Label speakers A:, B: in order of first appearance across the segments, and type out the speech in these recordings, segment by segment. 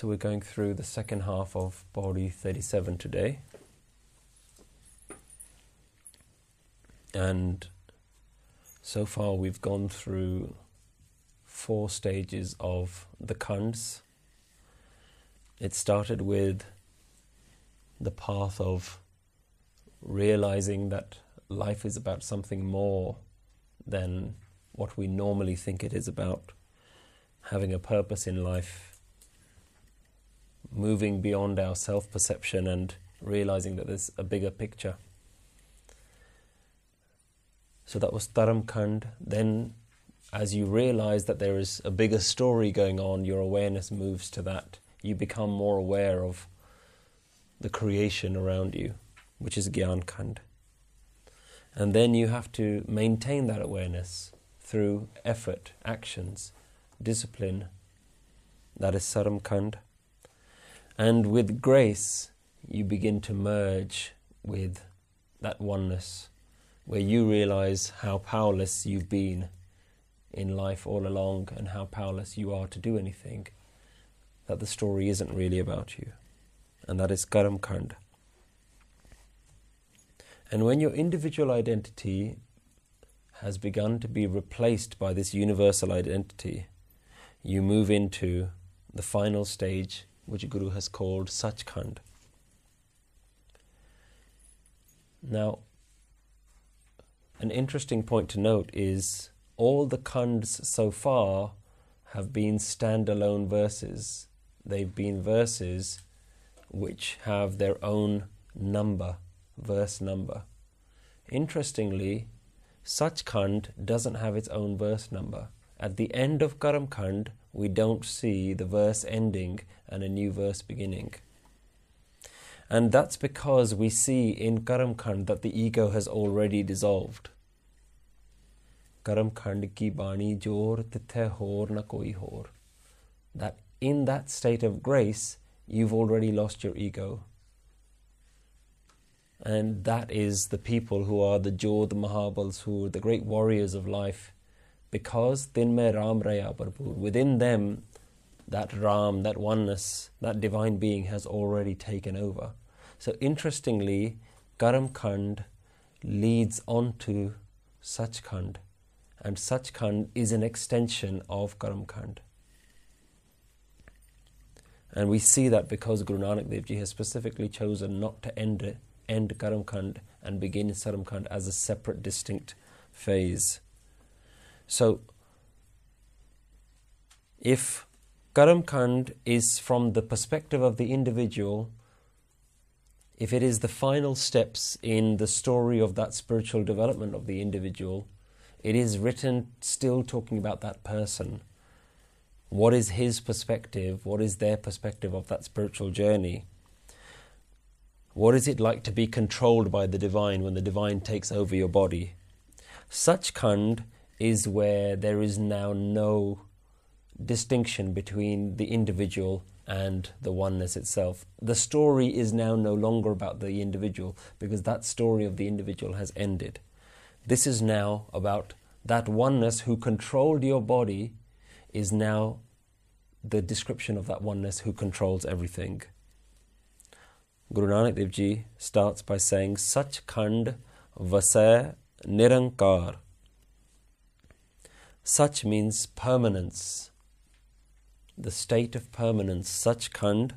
A: So we're going through the second half of Pauri 37 today. And so far we've gone through four stages of the khands. It started with the path of realizing that life is about something more than what we normally think it is about, having a purpose in life moving beyond our self perception and realizing that there's a bigger picture. So that was Dharam Khand. Then, as you realize that there is a bigger story going on, your awareness moves to that. You become more aware of the creation around you, which is Gyan Khand. And then you have to maintain that awareness through effort, actions, discipline. That is Saram Khand. And with grace, you begin to merge with that oneness where you realize how powerless you've been in life all along and how powerless you are to do anything. That the story isn't really about you. And that is Karam Khand. And when your individual identity has begun to be replaced by this universal identity, you move into the final stage which Guru has called Sachkhand. Now, an interesting point to note is all the khands so far have been standalone verses. They've been verses which have their own number, verse number. Interestingly, Sachkhand doesn't have its own verse number. At the end of Karam Khand, we don't see the verse ending and a new verse beginning. And that's because we see in Karam that the ego has already dissolved. Karam ki bani jor tithe hor na koi hor. That in that state of grace, you've already lost your ego. And that is the people who are the Jod Mahabals, who are the great warriors of life because Ram Raya within them, that Ram, that oneness, that divine being has already taken over. So interestingly, Karam Khand leads on to Sachkhand, and Sachkhand is an extension of Karam Khand. And we see that because Guru Nanak Dev Ji has specifically chosen not to end it, end Karam Khand and begin Saram Khand as a separate, distinct phase. So, if Karam Khand is from the perspective of the individual, if it is the final steps in the story of that spiritual development of the individual, it is written still talking about that person. What is his perspective? What is their perspective of that spiritual journey? What is it like to be controlled by the divine when the divine takes over your body? Sachkhand is where there is now no distinction between the individual and the oneness itself. The story is now no longer about the individual because that story of the individual has ended. This is now about that oneness who controlled your body is now the description of that oneness who controls everything. Guru Nanak Dev Ji starts by saying, Sach Khand Vasay Nirankar such means permanence, the state of permanence. Such Khand.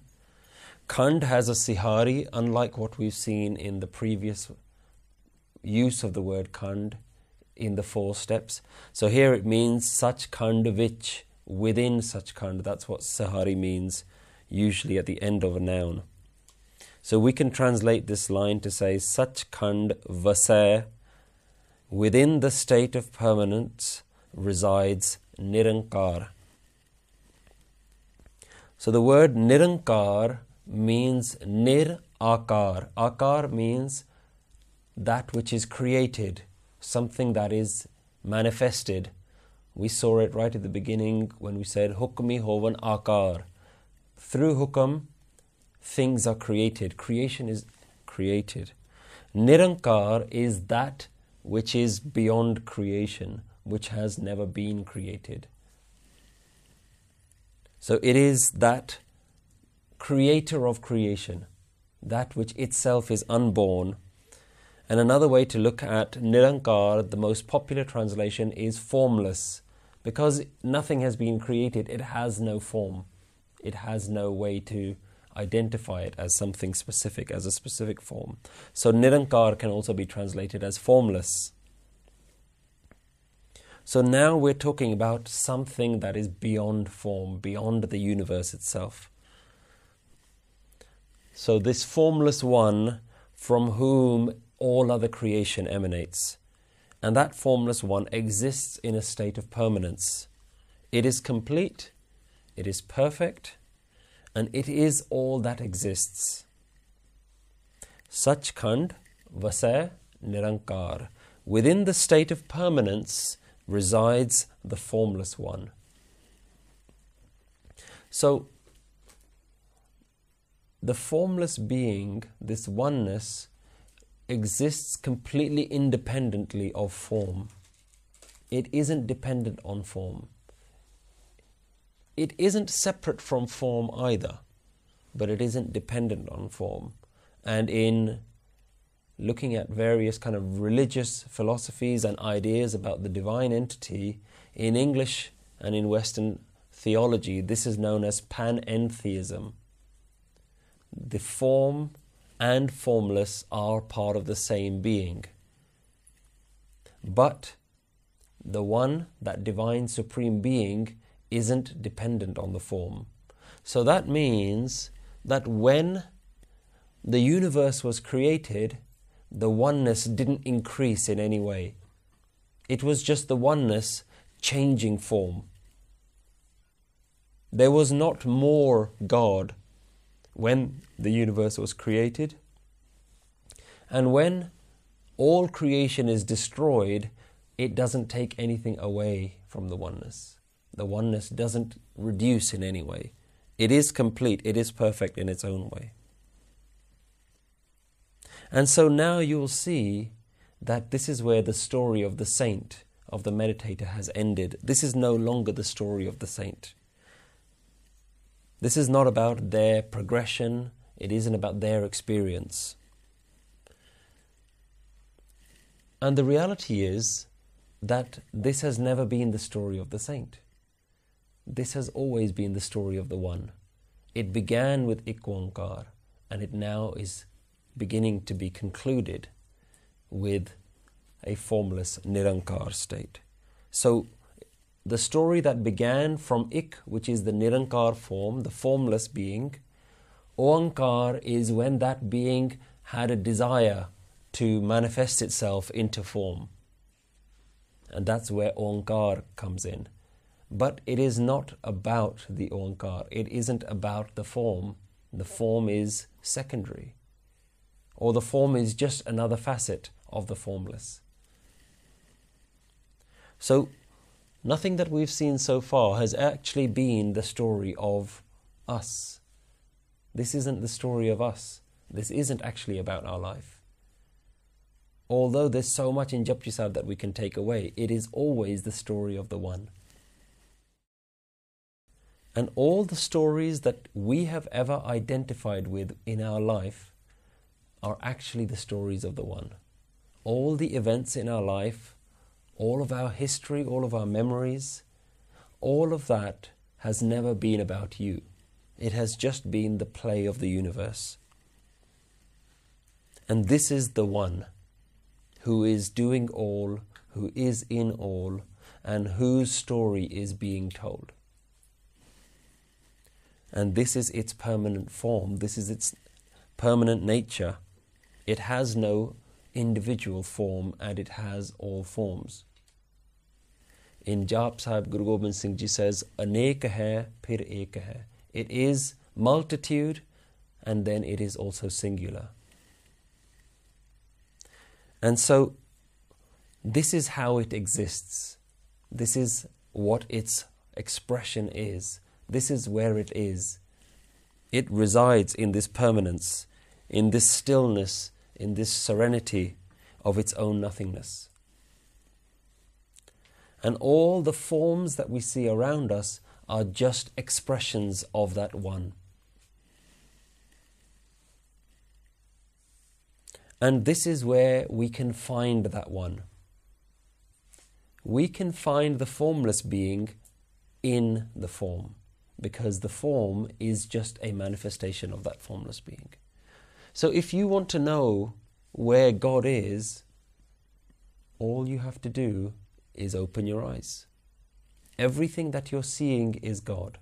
A: Khand has a sihari, unlike what we've seen in the previous use of the word Khand in the four steps. So here it means such Khand which, within such Khand. That's what sihari means, usually at the end of a noun. So we can translate this line to say such Khand Vasay, within the state of permanence resides Nirankar. So the word Nirankar means Nir Akar. Akar means that which is created, something that is manifested. We saw it right at the beginning when we said Hukmi Hovan Akar. Through Hukam, things are created. Creation is created. Nirankar is that which is beyond creation which has never been created. So it is that creator of creation, that which itself is unborn. And another way to look at Nirankar, the most popular translation, is formless. Because nothing has been created, it has no form. It has no way to identify it as something specific, as a specific form. So Nirankar can also be translated as formless. So now we're talking about something that is beyond form, beyond the universe itself. So, this formless one from whom all other creation emanates. And that formless one exists in a state of permanence. It is complete, it is perfect, and it is all that exists. Sachkhand Vasay Nirankar. Within the state of permanence resides the formless one. So, the formless being, this oneness, exists completely independently of form. It isn't dependent on form. It isn't separate from form either, but it isn't dependent on form. And in looking at various kind of religious philosophies and ideas about the divine entity, in English and in Western theology, this is known as panentheism. The form and formless are part of the same being. But the one, that divine supreme being, isn't dependent on the form. So that means that when the universe was created, the oneness didn't increase in any way. It was just the oneness changing form. There was not more God when the universe was created. And when all creation is destroyed, it doesn't take anything away from the oneness. The oneness doesn't reduce in any way. It is complete, it is perfect in its own way. And so now you'll see that this is where the story of the saint, of the meditator, has ended. This is no longer the story of the saint. This is not about their progression, it isn't about their experience. And the reality is that this has never been the story of the saint. This has always been the story of the One. It began with Ik Onkar, and it now is beginning to be concluded with a formless Nirankar state. So, the story that began from Ik, which is the Nirankar form, the formless being, Oankar is when that being had a desire to manifest itself into form. And that's where Oankar comes in. But it is not about the Oankar, it isn't about the form. The form is secondary, or the form is just another facet of the formless. So, nothing that we've seen so far has actually been the story of us. This isn't the story of us. This isn't actually about our life. Although there's so much in Japji Sahib that we can take away, it is always the story of the One. And all the stories that we have ever identified with in our life are actually the stories of the One. All the events in our life all of our history, all of our memories, all of that has never been about you. It has just been the play of the universe. And this is the one who is doing all, who is in all, and whose story is being told. And this is its permanent form, this is its permanent nature. It has no individual form and it has all forms. In Jap Sahib, Guru Gobind Singh Ji says, Anek hai, phir ek hai. It is multitude and then it is also singular. And so, this is how it exists. This is what its expression is. This is where it is. It resides in this permanence, in this stillness, in this serenity of its own nothingness. And all the forms that we see around us are just expressions of that one. And this is where we can find that one. We can find the formless being in the form, because the form is just a manifestation of that formless being. So if you want to know where God is, all you have to do is open your eyes. Everything that you're seeing is God.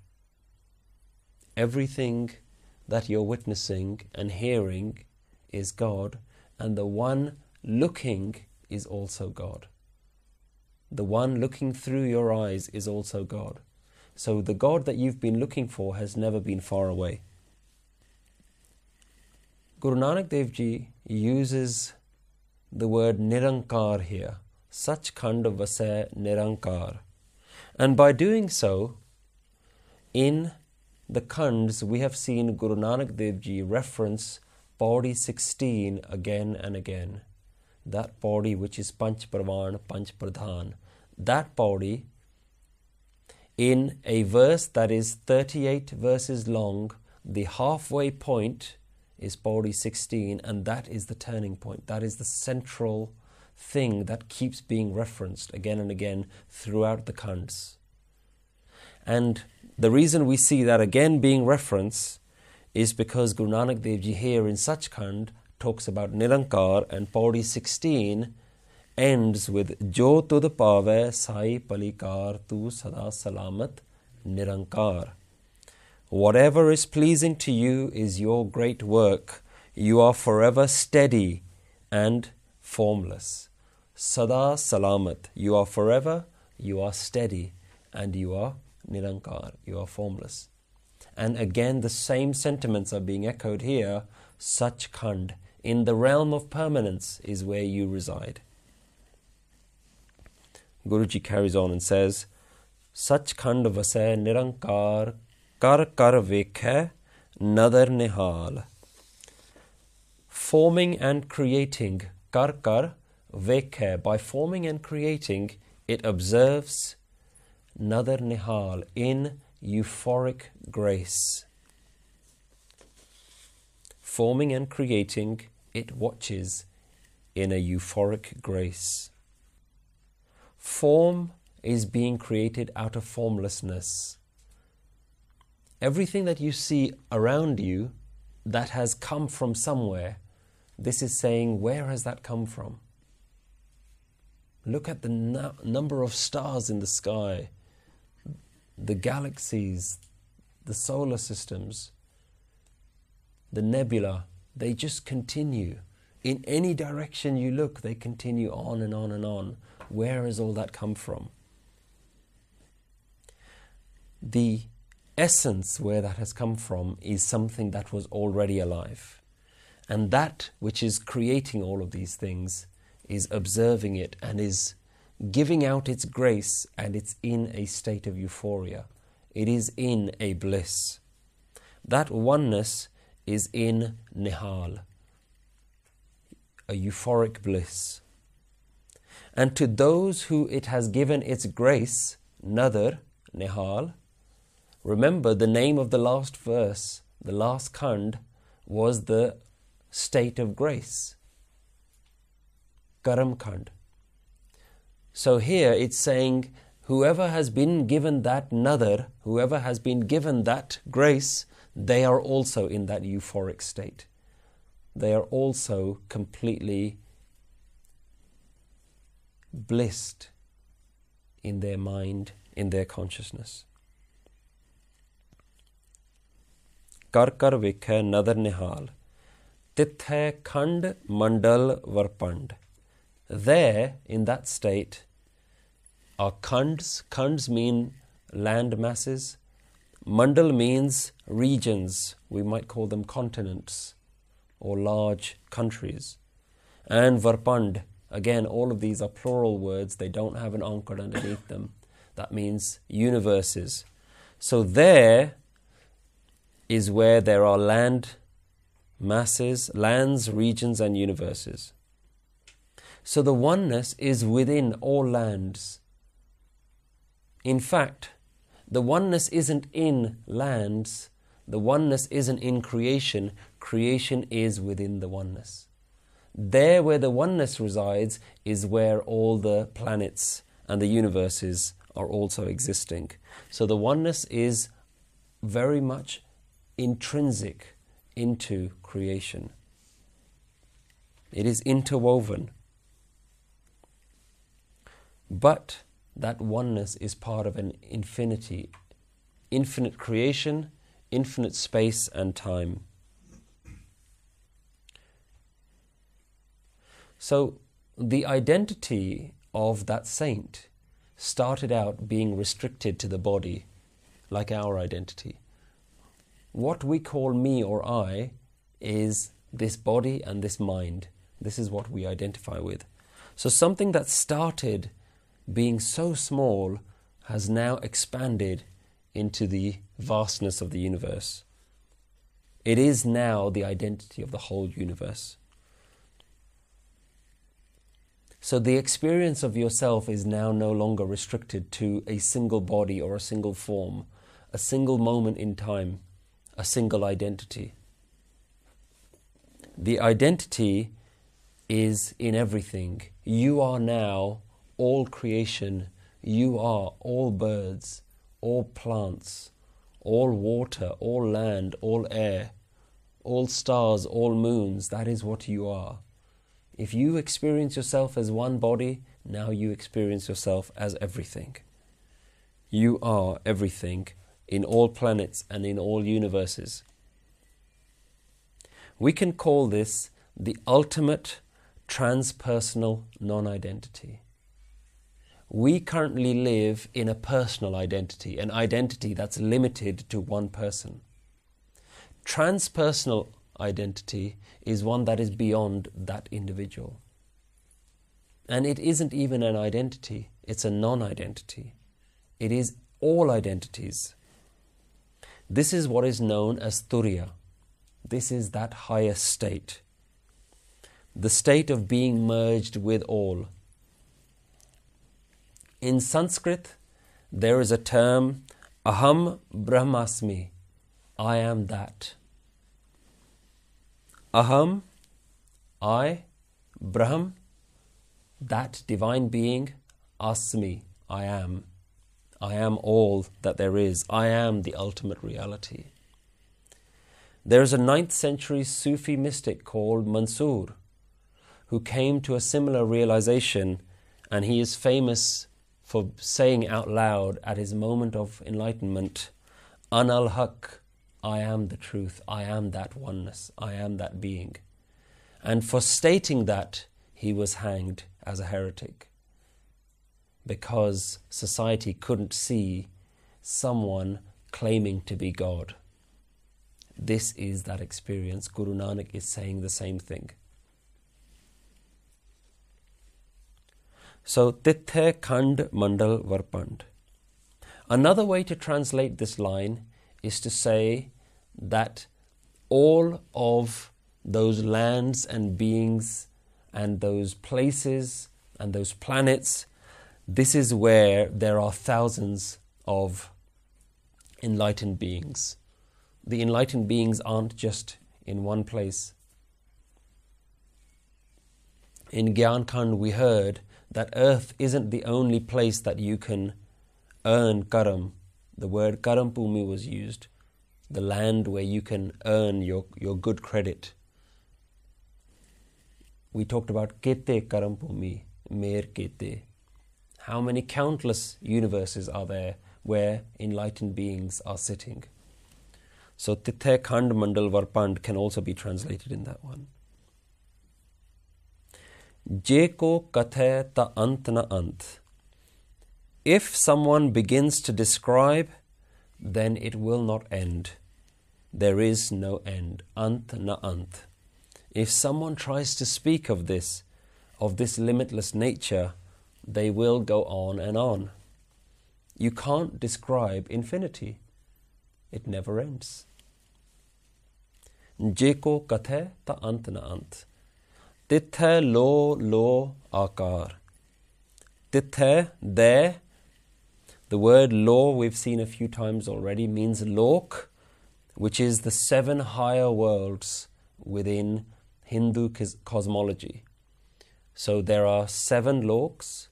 A: Everything that you're witnessing and hearing is God and the one looking is also God. The one looking through your eyes is also God. So the God that you've been looking for has never been far away. Guru Nanak Dev Ji uses the word Nirankar here, Sachkhand Vase Nirankar. And by doing so, in the Khands, we have seen Guru Nanak Dev Ji reference Pauri 16 again and again. That Pauri which is Panch Pravan, Panch Pradhan. That body in a verse that is 38 verses long, the halfway point is Pauri 16, and that is the turning point. That is the central thing that keeps being referenced again and again throughout the Khands. And the reason we see that again being referenced is because Guru Nanak Dev Ji here in Sachkhand talks about Nirankar and Pauri 16 ends with Jo tud pave sai palikar tu sada salamat Nirankar. Whatever is pleasing to you is your great work. You are forever steady and formless. Sada salamat. You are forever, you are steady, and you are Nirankar. You are formless. And again, the same sentiments are being echoed here. Sachkhand, in the realm of permanence, is where you reside. Guruji carries on and says, Sachkhand vase nirankar kar kar vekhe nadar nihal. Forming and creating, kar kar vekhe. By forming and creating, it observes nadar nihal in euphoric grace. Forming and creating, it watches in a euphoric grace. Form is being created out of formlessness. Everything that you see around you that has come from somewhere, this is saying, where has that come from? Look at the number of stars in the sky the galaxies, the solar systems, the nebula, they just continue. In any direction you look, they continue on and on and on. Where has all that come from? The essence where that has come from is something that was already alive. And that which is creating all of these things is observing it and is giving out its grace and it's in a state of euphoria. It is in a bliss. That oneness is in Nihal, a euphoric bliss. And to those who it has given its grace, Nadar, Nihal, remember the name of the last verse, the last khand, was the state of grace. Karam Khand. So here it's saying, whoever has been given that nadar, whoever has been given that grace, they are also in that euphoric state. They are also completely blissed in their mind, in their consciousness. ਕਰ ਕਰ ਵੇਖੈ ਨਦਰ ਨਿਹਾਲ ਤਿਥੈ ਖੰਡ there in that state are khands khands mean land masses mandal means regions we might call them continents or large countries. And varpand again all of these are plural words they don't have an ankar underneath them. That means universes. So there is where there are land masses, lands, regions, and universes. So the oneness is within all lands. In fact, the oneness isn't in lands, the oneness isn't in creation, creation is within the oneness. there where the oneness resides is where all the planets and the universes are also existing. So the oneness is very much intrinsic into creation. It is interwoven. But that oneness is part of an infinity, infinite creation, infinite space and time. So the identity of that saint started out being restricted to the body, like our identity. What we call me or I is this body and this mind. This is what we identify with. So something that started being so small has now expanded into the vastness of the universe. It is now the identity of the whole universe. So the experience of yourself is now no longer restricted to a single body or a single form, a single moment in time, a single identity. The identity is in everything. You are now all creation. You are all birds, all plants, all water, all land, all air, all stars, all moons. That is what you are. If you experience yourself as one body, now you experience yourself as everything. You are everything in all planets and in all universes. We can call this the ultimate transpersonal non identity we currently live in a personal identity, an identity that's limited to one person. Transpersonal identity is one that is beyond that individual. And it isn't even an identity, it's a non identity. It is all identities. This is what is known as Turiya. This is that higher state. The state of being merged with all in Sanskrit, there is a term, Aham Brahmasmi, I am that. Aham, I, Brahm, that divine being, Asmi, I am. I am all that there is. I am the ultimate reality. There is a 9th century Sufi mystic called Mansur who came to a similar realization, and he is famous for saying out loud at his moment of enlightenment, Anal Haq, I am the truth, I am that oneness, I am that being. And for stating that, he was hanged as a heretic because society couldn't see someone claiming to be God. This is that experience. Guru Nanak is saying the same thing. So, Tithe Khand Mandal Varpand. Another way to translate this line is to say that all of those lands and beings and those places and those planets, this is where there are thousands of enlightened beings. The enlightened beings aren't just in one place. In Gyan we heard that earth isn't the only place that you can earn karam. The word karam bhumi was used, the land where you can earn your, your good credit. We talked about kete karam bhumi, mer kete. How many countless universes are there where enlightened beings are sitting? So Tithe Khand Mandal Varpand can also be translated in that one. Jeko kathe ta ant na ant. If someone begins to describe, then it will not end. There is no end. Ant na ant. If someone tries to speak of this, of this limitless nature, they will go on and on. You can't describe infinity. It never ends. Jeko kathe ta ant na ant. Titha lo akar. Titha, there. The word lo we've seen a few times already means lok, which is the seven higher worlds within Hindu cosmology. So there are seven loks,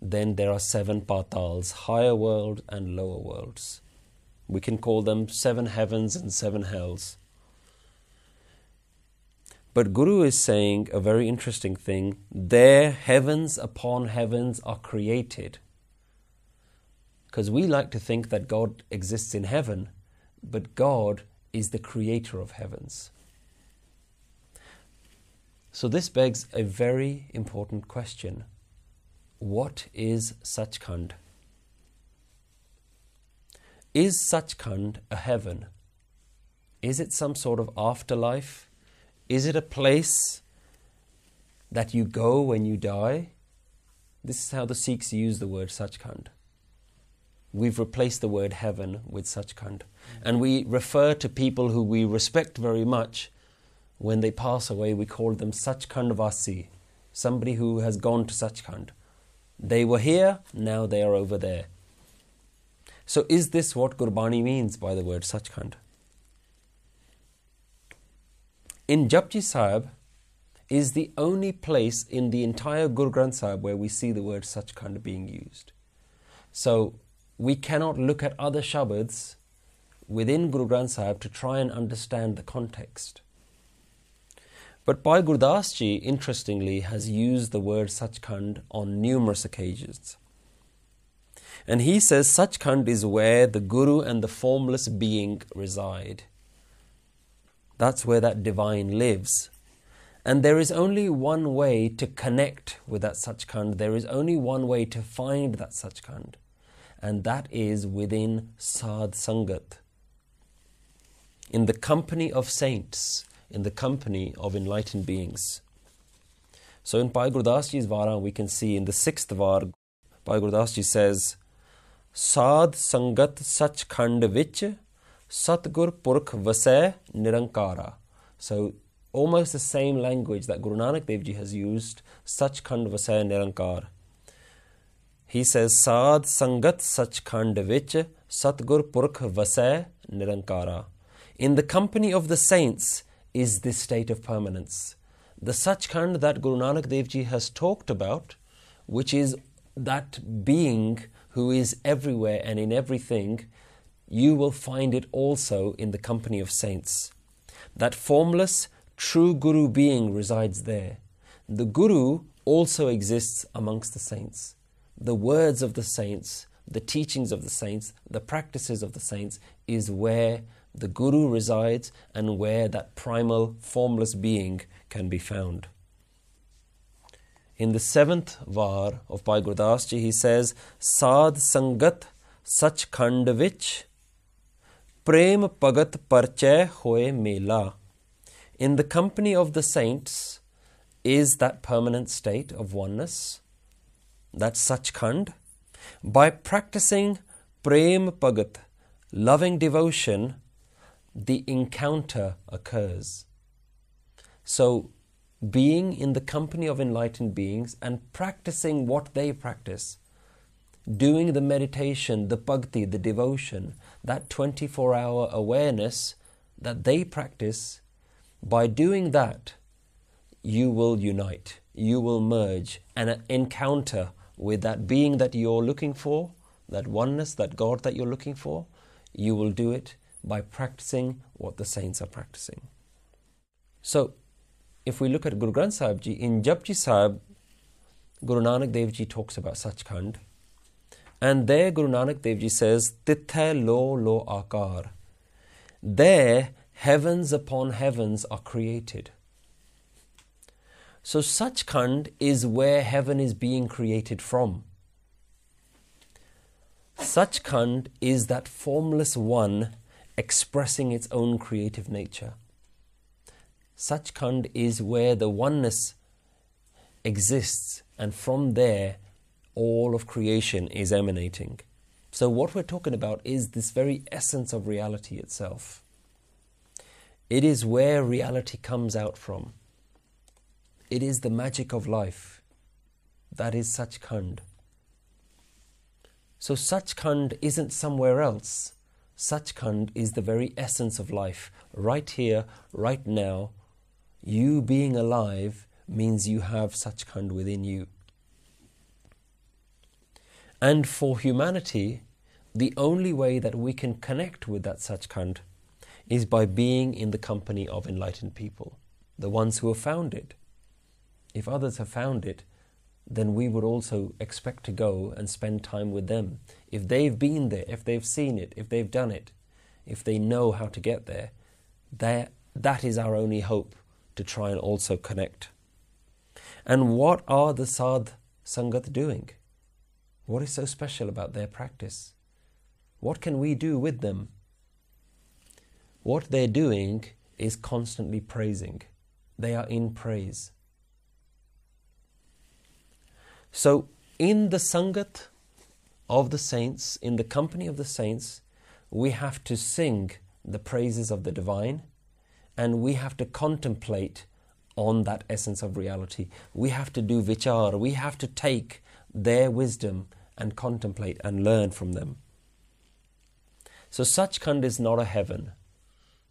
A: then there are seven patals, higher world and lower worlds. We can call them seven heavens and seven hells. But Guru is saying a very interesting thing. There, heavens upon heavens are created. Because we like to think that God exists in heaven, but God is the creator of heavens. So this begs a very important question. What is Sachkhand? Is Sachkhand a heaven? Is it some sort of afterlife? Is it a place that you go when you die? This is how the Sikhs use the word Sachkhand. We've replaced the word heaven with Sachkhand. And we refer to people who we respect very much when they pass away, we call them Sachkhandvasi, somebody who has gone to Sachkhand. They were here, now they are over there. So, is this what Gurbani means by the word Sachkhand? in Japji Sahib is the only place in the entire Guru Granth Sahib where we see the word Sachkhand being used. So we cannot look at other Shabads within Guru Granth Sahib to try and understand the context. But Bhai Gurdas Ji, interestingly, has used the word Sachkhand on numerous occasions. And he says Sachkhand is where the Guru and the formless being reside. That's where that divine lives. And there is only one way to connect with that Sachkhand. There is only one way to find that Sachkhand. And that is within Sadh Sangat. In the company of saints, in the company of enlightened beings. So in Bhai Gurdas Ji's Vara, we can see in the sixth Var, Bhai Gurdas Ji says, Sadh Sangat Sachkhand Vich Satgur Purkh Vasay Nirankara. So almost the same language that Guru Nanak Dev Ji has used, Sachkhand Vasay Nirankar. He says, Sadh Sangat Sachkhand Vich Satgur Purkh Vasay Nirankara. In the company of the saints is this state of permanence. The Sachkhand that Guru Nanak Dev Ji has talked about, which is that being who is everywhere and in everything, you will find it also in the company of saints. That formless, true Guru being resides there. The Guru also exists amongst the saints. The words of the saints, the teachings of the saints, the practices of the saints is where the Guru resides and where that primal, formless being can be found. In the seventh var of Bhai Gurdas Ji, he says, Sadh Sangat Sach Khandavich Prem Pagat Parchay Hoye Mela. In the company of the saints is that permanent state of oneness, that Sach Sachkhand. By practicing Prem Pagat, loving devotion, the encounter occurs. So, being in the company of enlightened beings and practicing what they practice, doing the meditation, the bhakti, the devotion, that 24 hour awareness that they practice, by doing that, you will unite, you will merge and encounter with that being that you're looking for, that oneness, that God that you're looking for. You will do it by practicing what the saints are practicing. So, if we look at Guru Granth Sahib Ji, in Japji Sahib, Guru Nanak Dev Ji talks about Sachkhand. And there Guru Nanak Dev Ji says, Tithe lo lo akar. There, heavens upon heavens are created. So Sachkhand is where heaven is being created from. Sachkhand is that formless one expressing its own creative nature. Sachkhand is where the oneness exists, and from there all of creation is emanating. So, what we're talking about is this very essence of reality itself. It is where reality comes out from. It is the magic of life. That is Sachkhand. So, Sachkhand isn't somewhere else. Sachkhand is the very essence of life, right here, right now, You being alive means you have Sachkhand within you. And for humanity, the only way that we can connect with that Sachkhand is by being in the company of enlightened people, the ones who have found it. If others have found it, then we would also expect to go and spend time with them. If they've been there, if they've seen it, if they've done it, if they know how to get there, that, that is our only hope to try and also connect. And what are the Sadh Sangat doing? What is so special about their practice? What can we do with them? What they're doing is constantly praising. They are in praise. So, in the Sangat of the saints, in the company of the saints, we have to sing the praises of the divine and we have to contemplate on that essence of reality. We have to do vichar, we have to take their wisdom and contemplate and learn from them. So, Sachkhand is not a heaven.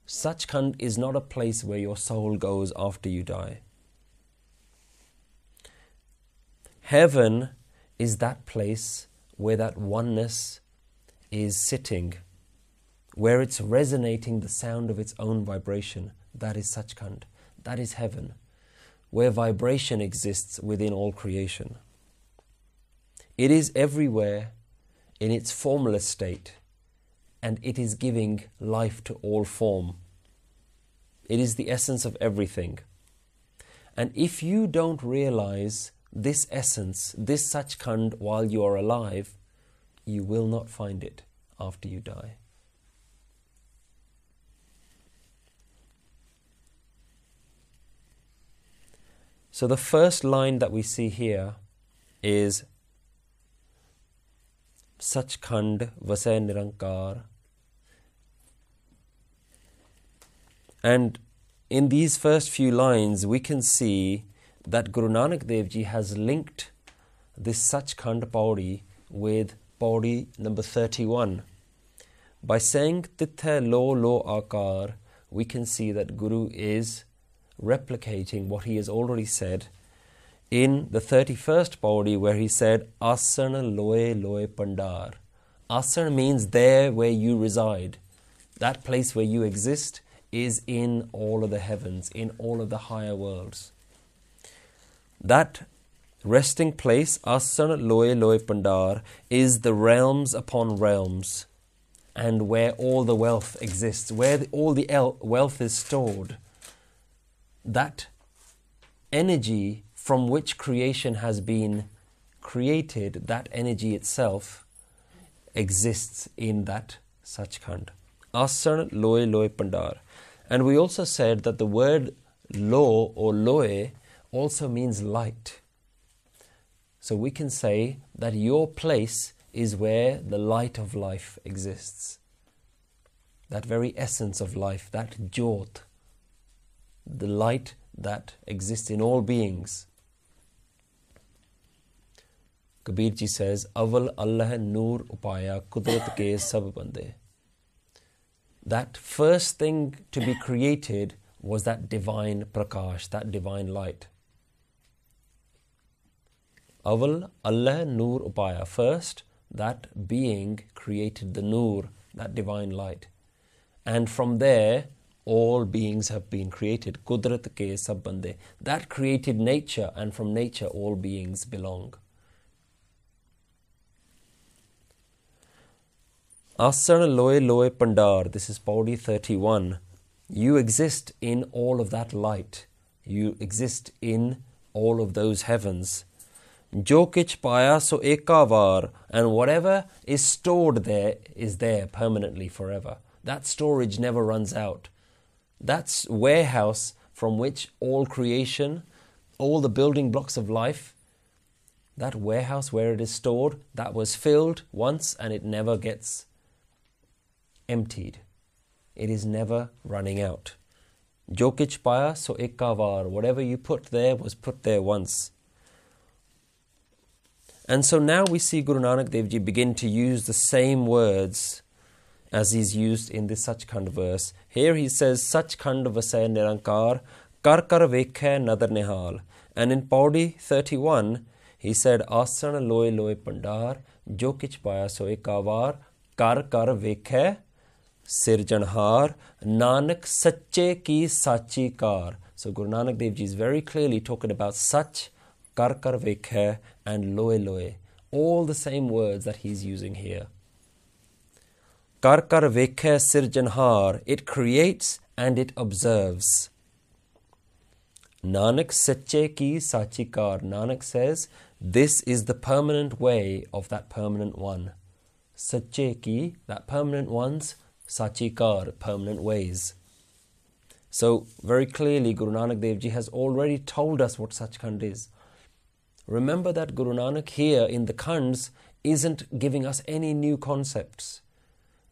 A: Sachkhand is not a place where your soul goes after you die. Heaven is that place where that oneness is sitting, where it's resonating the sound of its own vibration. That is Sachkhand. That is heaven, where vibration exists within all creation. It is everywhere in its formless state, and it is giving life to all form. It is the essence of everything. And if you don't realize this essence, this Sachkhand while you are alive, you will not find it after you die. So the first line that we see here is Sachkhand Vasay Nirankar. And in these first few lines, we can see that Guru Nanak Dev Ji has linked this Sachkhand Pauri with Pauri number 31. By saying Titha Lo Lo Akar, we can see that Guru is replicating what he has already said in the 31st Pauri where he said Asana Loe Loe Pandar. Asana means there where you reside. That place where you exist is in all of the heavens, in all of the higher worlds. That resting place, Asana Loe Loe Pandar, is the realms upon realms and where all the wealth exists, where the, all the el- wealth is stored. That energy from which creation has been created, that energy itself exists in that Sachkhand. Asana Loe Loe Pandar. And we also said that the word lo or loe also means light. So we can say that your place is where the light of life exists. That very essence of life, that jot, the light that exists in all beings. Kabir ji says, Aval Allah Noor Upaya Kudrat ke sab bande. That first thing to be created was that divine prakash, that divine light. Aval Allah Noor Upaya. First, that being created the Noor, that divine light. And from there, all beings have been created. Kudrat ke sab bande. That created nature, and from nature, all beings belong. Asana Loe Loe Pandar. This is Pauri 31. You exist in all of that light. You exist in all of those heavens. जो किच पाया सो ekavar, and whatever is stored there is there permanently forever. That storage never runs out. That's warehouse from which all creation, all the building blocks of life, that warehouse where it is stored, that was filled once and it never gets emptied. It is never running out. Jokich paya so ekavar, whatever you put there was put there once. And so now we see Guru Nanak Dev Ji begin to use the same words as he's used in this Sachkhand verse. Here he says, Sachkhand vasay nirankar, Kar kar vekhe nadar nihal. And in Paudi 31, he said, Asan loy loy pandar, jo kich paya soe kavar, kar kar vekhe sirjanhar, nanak sache ki sachi kar. So Guru Nanak Dev Ji is very clearly talking about such, kar kar vekhe, and loe loe. All the same words that he's using here. Kar kar vekhe sirjanhar, it creates and it observes. Nanak sache ki sachikar. Nanak says, this is the permanent way of that permanent one. Sache ki, that permanent one's sachikar, permanent ways. So, very clearly, Guru Nanak Dev Ji has already told us what Sachkhand is. Remember that Guru Nanak here in the Khands isn't giving us any new concepts.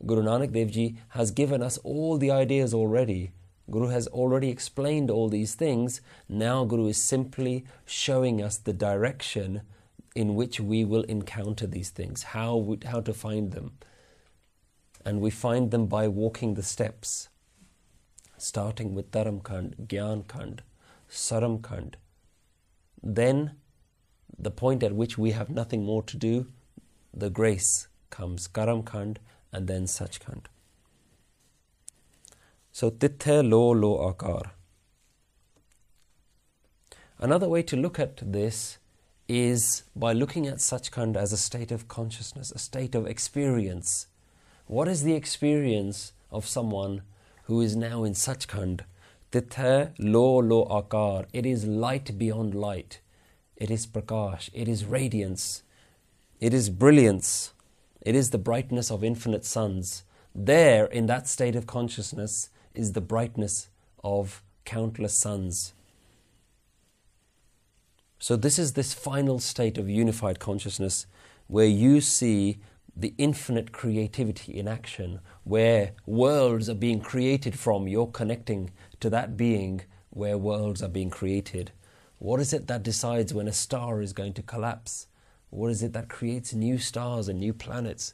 A: Guru Nanak Dev Ji has given us all the ideas already. Guru has already explained all these things. Now, Guru is simply showing us the direction in which we will encounter these things, how, how to find them. And we find them by walking the steps starting with Dharam Khand, Gyan Khand, Saram Khand. Then, the point at which we have nothing more to do, the grace comes, Karam Khand, and then Sachkhand. So, Tithe Lo Lo Akar. Another way to look at this is by looking at Sachkhand as a state of consciousness, a state of experience. What is the experience of someone who is now in Sachkhand. Titha lo lo akar. It is light beyond light. It is prakash. It is radiance. It is brilliance. It is the brightness of infinite suns. There, in that state of consciousness, is the brightness of countless suns. So, this is this final state of unified consciousness where you see the infinite creativity in action, where worlds are being created from, you're connecting to that being where worlds are being created. What is it that decides when a star is going to collapse? What is it that creates new stars and new planets?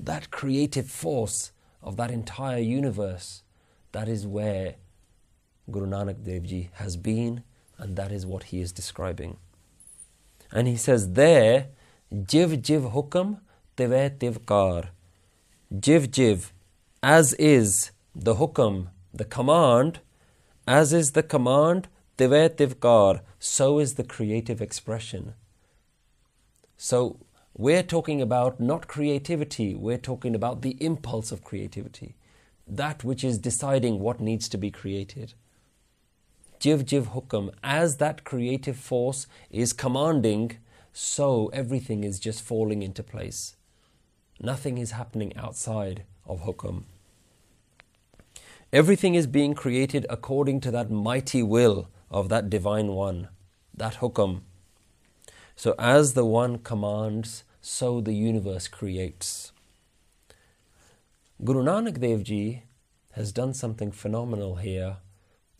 A: That creative force of that entire universe, that is where Guru Nanak Dev Ji has been, and that is what he is describing. And he says there, Jiv Jiv Hukam Tive Tivkar. Jiv Jiv, as is the hukam, the command, as is the command, Tive Tivkar, so is the creative expression. So we're talking about not creativity, we're talking about the impulse of creativity, that which is deciding what needs to be created. Jiv Jiv Hukam, as that creative force is commanding, so everything is just falling into place. Nothing is happening outside of Hukum. Everything is being created according to that mighty will of that divine one, that Hukum. So, as the one commands, so the universe creates. Guru Nanak Dev Ji has done something phenomenal here.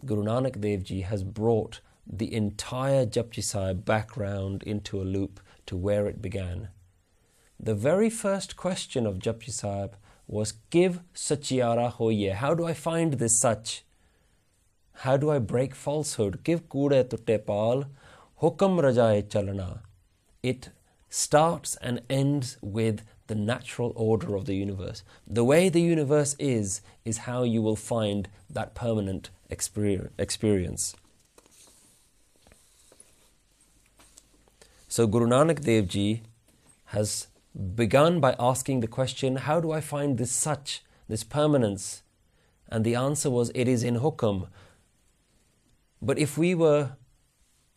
A: Guru Nanak Dev Ji has brought the entire Japji Sahib background into a loop to where it began. The very first question of Japji Sahib was Give Sachiara Hoye. How do I find this Sach? How do I break falsehood? Give Kude Tutte Hukam Rajaye Chalana. It starts and ends with the natural order of the universe. The way the universe is, is how you will find that permanent experience. So Guru Nanak Dev Ji has begun by asking the question, How do I find this such, this permanence? And the answer was, It is in hukum. But if we were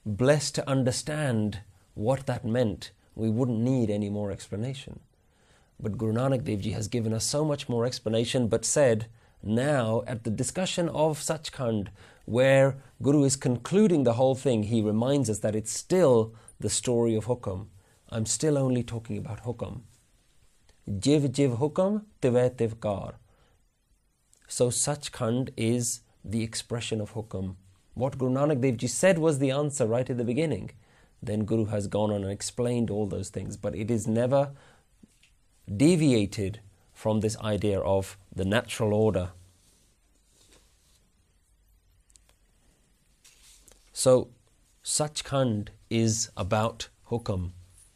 A: blessed to understand what that meant, we wouldn't need any more explanation. But Guru Nanak Dev Ji has given us so much more explanation, but said, now at the discussion of Sachkhand, where Guru is concluding the whole thing, he reminds us that it's still the story of Hukum. I'm still only talking about hukam. Jiv jiv hukam, tive tivkar. So Sachkhand is the expression of hukam. What Guru Nanak Dev Ji said was the answer right at the beginning. Then Guru has gone on and explained all those things, but it is never deviated from this idea of the natural order. So, Sachkhand is about hukam,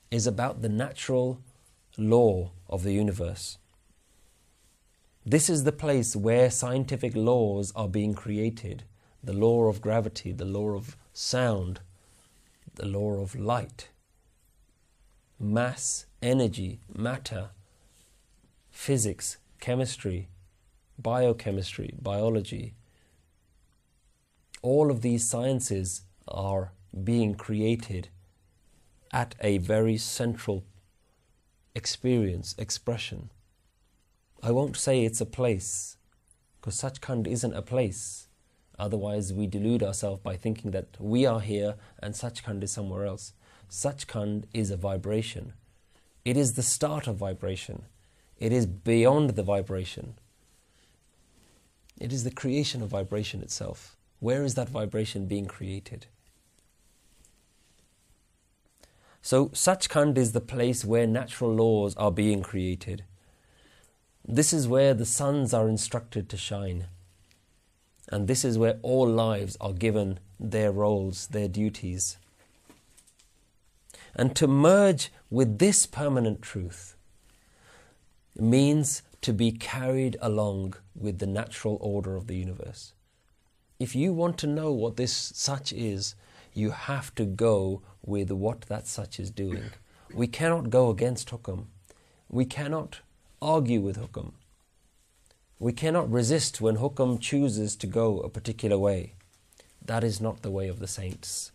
A: is about the natural law of the universe. This is the place where scientific laws are being created the law of gravity, the law of sound, the law of light, mass, energy, matter, physics, chemistry, biochemistry, biology. All of these sciences are being created at a very central experience, expression. I won't say it's a place, because Sachkhand isn't a place. Otherwise, we delude ourselves by thinking that we are here and Sachkhand is somewhere else. Sachkhand is a vibration. It is the start of vibration. It is beyond the vibration. It is the creation of vibration itself. Where is that vibration being created? So, Sachkhand is the place where natural laws are being created. This is where the suns are instructed to shine. And this is where all lives are given their roles, their duties. And to merge with this permanent truth means to be carried along with the natural order of the universe. If you want to know what this such is, you have to go with what that such is doing. We cannot go against hukam. We cannot argue with hukam. We cannot resist when hukam chooses to go a particular way. That is not the way of the saints.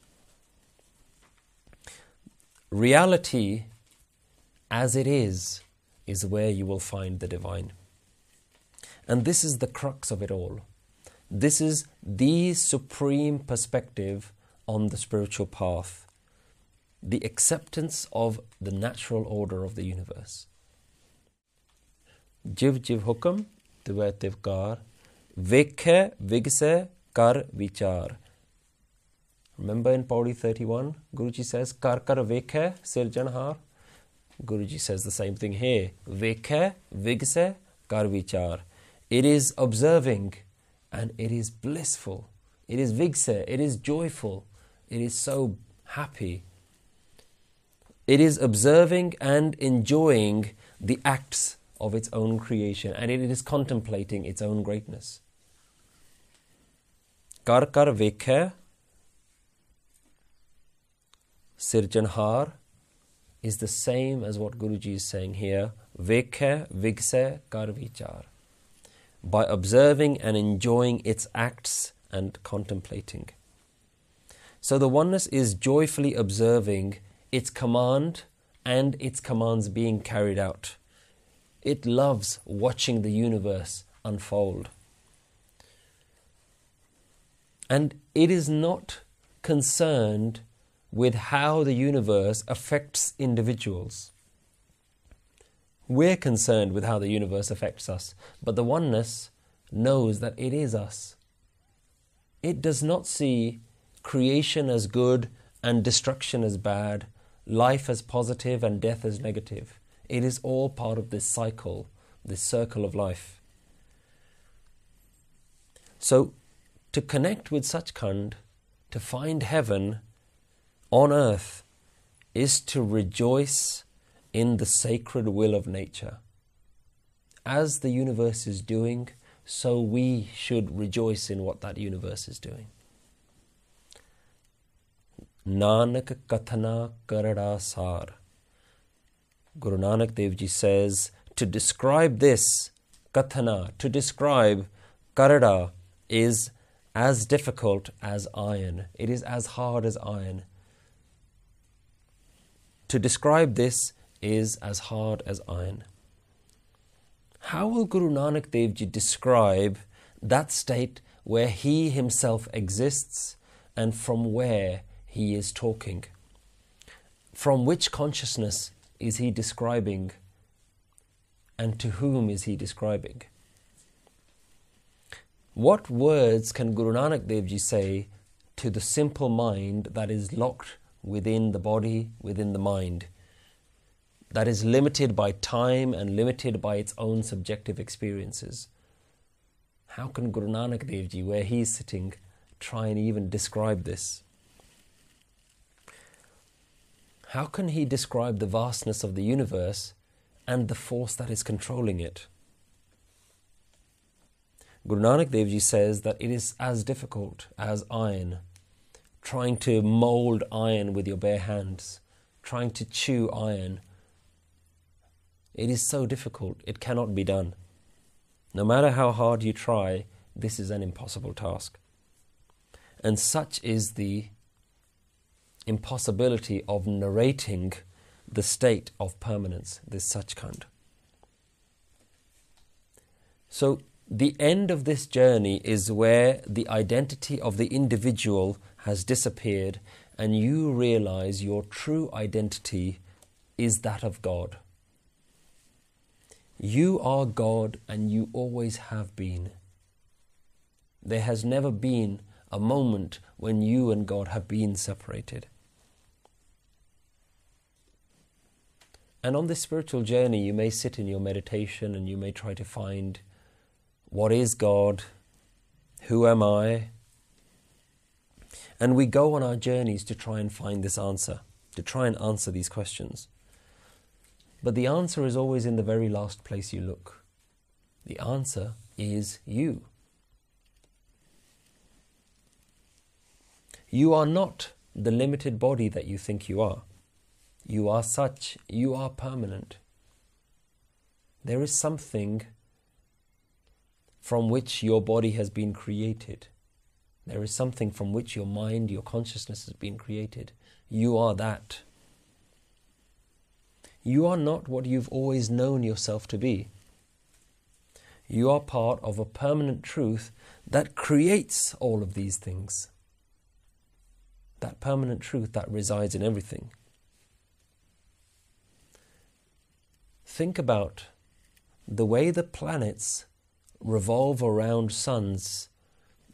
A: Reality, as it is, is where you will find the divine. And this is the crux of it all. This is the supreme perspective on the spiritual path, the acceptance of the natural order of the universe. Jiv jiv hukam, tve tivkar, vekhe vigse kar vichar. Remember in Pauri 31, Guruji says, Kar kar vekhe sirjanhar. Guruji says the same thing here. Vekhe vigse kar vichar. It is observing and it is blissful. It is vigse, it is joyful. It is so happy. It is observing and enjoying the acts of its own creation and it is contemplating its own greatness. Kar kar vekhe Sirjanhar is the same as what Guruji is saying here. Vekhe vigse kar vichar. By observing and enjoying its acts and contemplating. So the oneness is joyfully observing its command and its commands being carried out. It loves watching the universe unfold. And it is not concerned with how the universe affects individuals. We're concerned with how the universe affects us, but the oneness knows that it is us. It does not see creation as good and destruction as bad, life as positive and death as negative. It is all part of this cycle, this circle of life. So, to connect with Sachkhand, to find heaven on earth, is to rejoice in the sacred will of nature. As the universe is doing, so we should rejoice in what that universe is doing. Nanak Kathana Karada Sar. Guru Nanak Dev Ji says, to describe this, Kathana, to describe Karada is as difficult as iron. It is as hard as iron. To describe this is as hard as iron. How will Guru Nanak Dev Ji describe that state where he himself exists and from where he is talking. From which consciousness is he describing and to whom is he describing? What words can Guru Nanak Dev Ji say to the simple mind that is locked within the body, within the mind, that is limited by time and limited by its own subjective experiences? How can Guru Nanak Dev Ji, where he is sitting, try and even describe this? How can he describe the vastness of the universe and the force that is controlling it? Guru Nanak Dev Ji says that it is as difficult as iron, trying to mold iron with your bare hands, trying to chew iron. It is so difficult, it cannot be done. No matter how hard you try, this is an impossible task. And such is the impossibility of narrating the state of permanence, this Sachkhand. So, the end of this journey is where the identity of the individual has disappeared and you realize your true identity is that of God. You are God and you always have been. There has never been a moment when you and God have been separated. And on this spiritual journey, you may sit in your meditation and you may try to find what is God? Who am I? And we go on our journeys to try and find this answer, to try and answer these questions. But the answer is always in the very last place you look. The answer is you. You are not the limited body that you think you are. You are such, you are permanent. There is something from which your body has been created. There is something from which your mind, your consciousness has been created. You are that. You are not what you've always known yourself to be. You are part of a permanent truth that creates all of these things. That permanent truth that resides in everything. Think about the way the planets revolve around suns,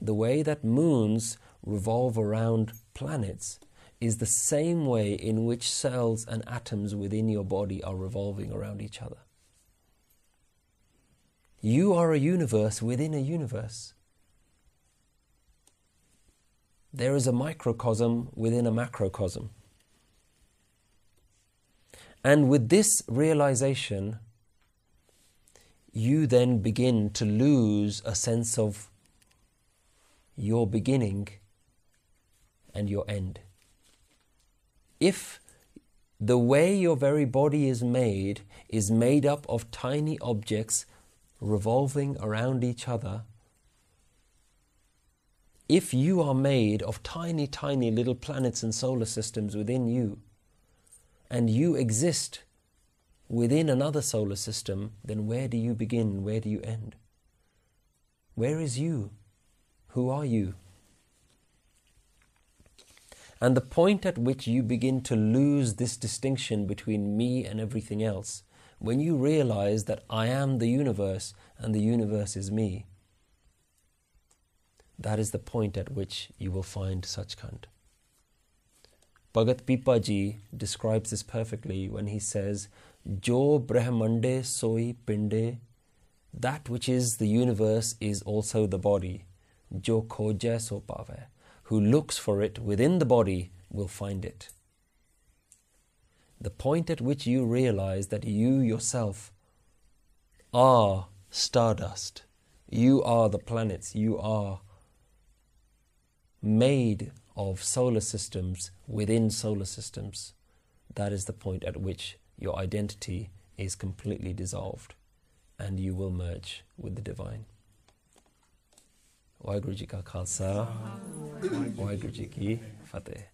A: the way that moons revolve around planets is the same way in which cells and atoms within your body are revolving around each other. You are a universe within a universe. There is a microcosm within a macrocosm. And with this realization, you then begin to lose a sense of your beginning and your end. If the way your very body is made is made up of tiny objects revolving around each other, if you are made of tiny, tiny little planets and solar systems within you, and you exist within another solar system, then where do you begin? Where do you end? Where is you? Who are you? And the point at which you begin to lose this distinction between me and everything else, when you realize that I am the universe and the universe is me, that is the point at which you will find Sachkhand. Bhagat Pipaji describes this perfectly when he says, Jo Brahmande Soi Pinde, that which is the universe is also the body. Jo Khoja So Pave, who looks for it within the body will find it. The point at which you realize that you yourself are stardust, you are the planets, you are made of solar systems within solar systems, that is the point at which your identity is completely dissolved and you will merge with the divine. Waheguru Ji Khalsa, Waheguru Ji Fateh.